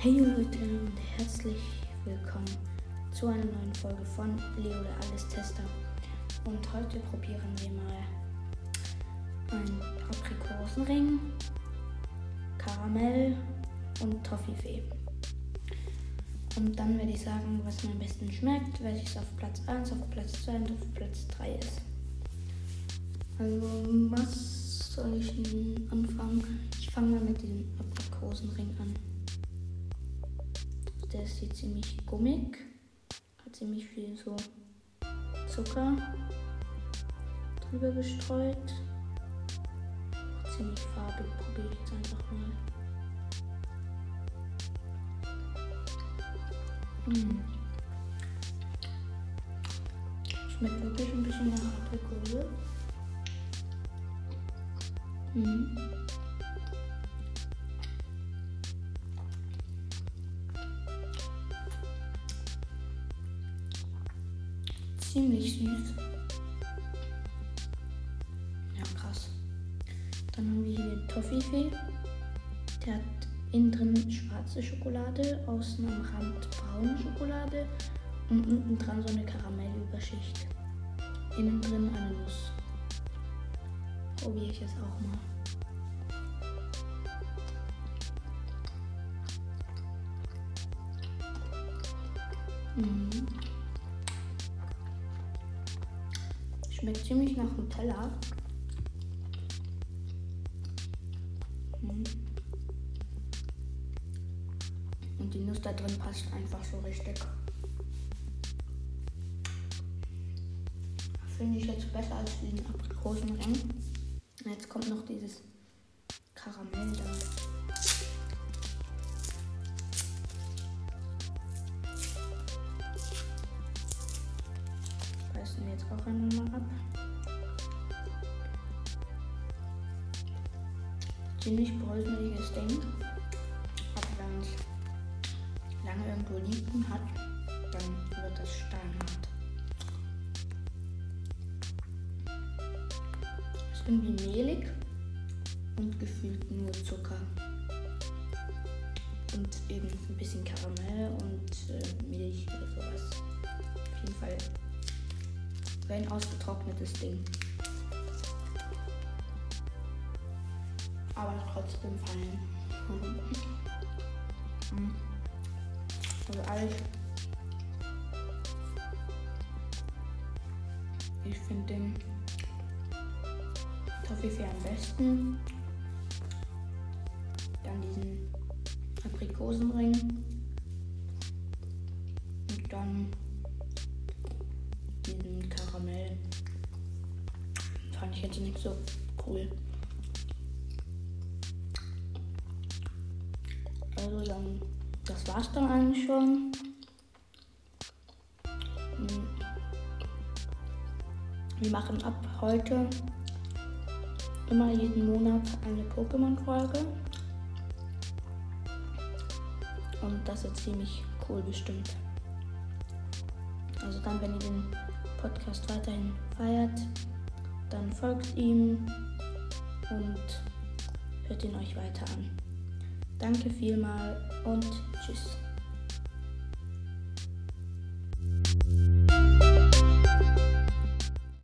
Hey Leute und herzlich willkommen zu einer neuen Folge von Leo der Alles-Tester. Und heute probieren wir mal einen Aprikosenring, Karamell und Toffifee. Und dann werde ich sagen, was mir am besten schmeckt, welches auf Platz 1, auf Platz 2 und auf Platz 3 ist. Also, was soll ich anfangen? Ich fange mal mit dem Aprikosenring an. Der ist ziemlich gummig, hat ziemlich viel so Zucker drüber gestreut. Ziemlich farbig, probiere ich jetzt einfach mal. Hm. Schmeckt wirklich ein bisschen nach Aprikose. Mhm. Ziemlich süß. Ja, krass. Dann haben wir hier den Toffifee. Der hat innen drin schwarze Schokolade, außen am Rand braune Schokolade und unten dran so eine Karamellüberschicht. Innen drin eine Nuss. Probiere ich jetzt auch mal. Mhm. Schmeckt ziemlich nach Nutella. Mhm. Und die Nuss da drin passt einfach so richtig. Finde ich jetzt besser als diesen Aprikosenring. Jetzt kommt noch dieses Karamell da. Beißen wir jetzt auch einmal Ziemlich bröseliges Ding. Aber wenn es lange irgendwo liegen hat, dann wird es steinhart. Ist irgendwie mehlig und gefühlt nur Zucker. Und eben ein bisschen Karamell und äh, Milch oder sowas. Auf jeden Fall ein ausgetrocknetes Ding. Aber trotzdem fein. Also alles. Ich finde den Toffifee am besten. Dann diesen Aprikosenring. Und dann diesen Karamell. Fand ich jetzt nicht so cool. Also dann, das war's dann eigentlich schon. Hm. Wir machen ab heute immer jeden Monat eine Pokémon-Folge. Und das ist ziemlich cool bestimmt. Also dann, wenn ihr den Podcast weiterhin feiert, dann folgt ihm und hört ihn euch weiter an. Danke vielmal und tschüss.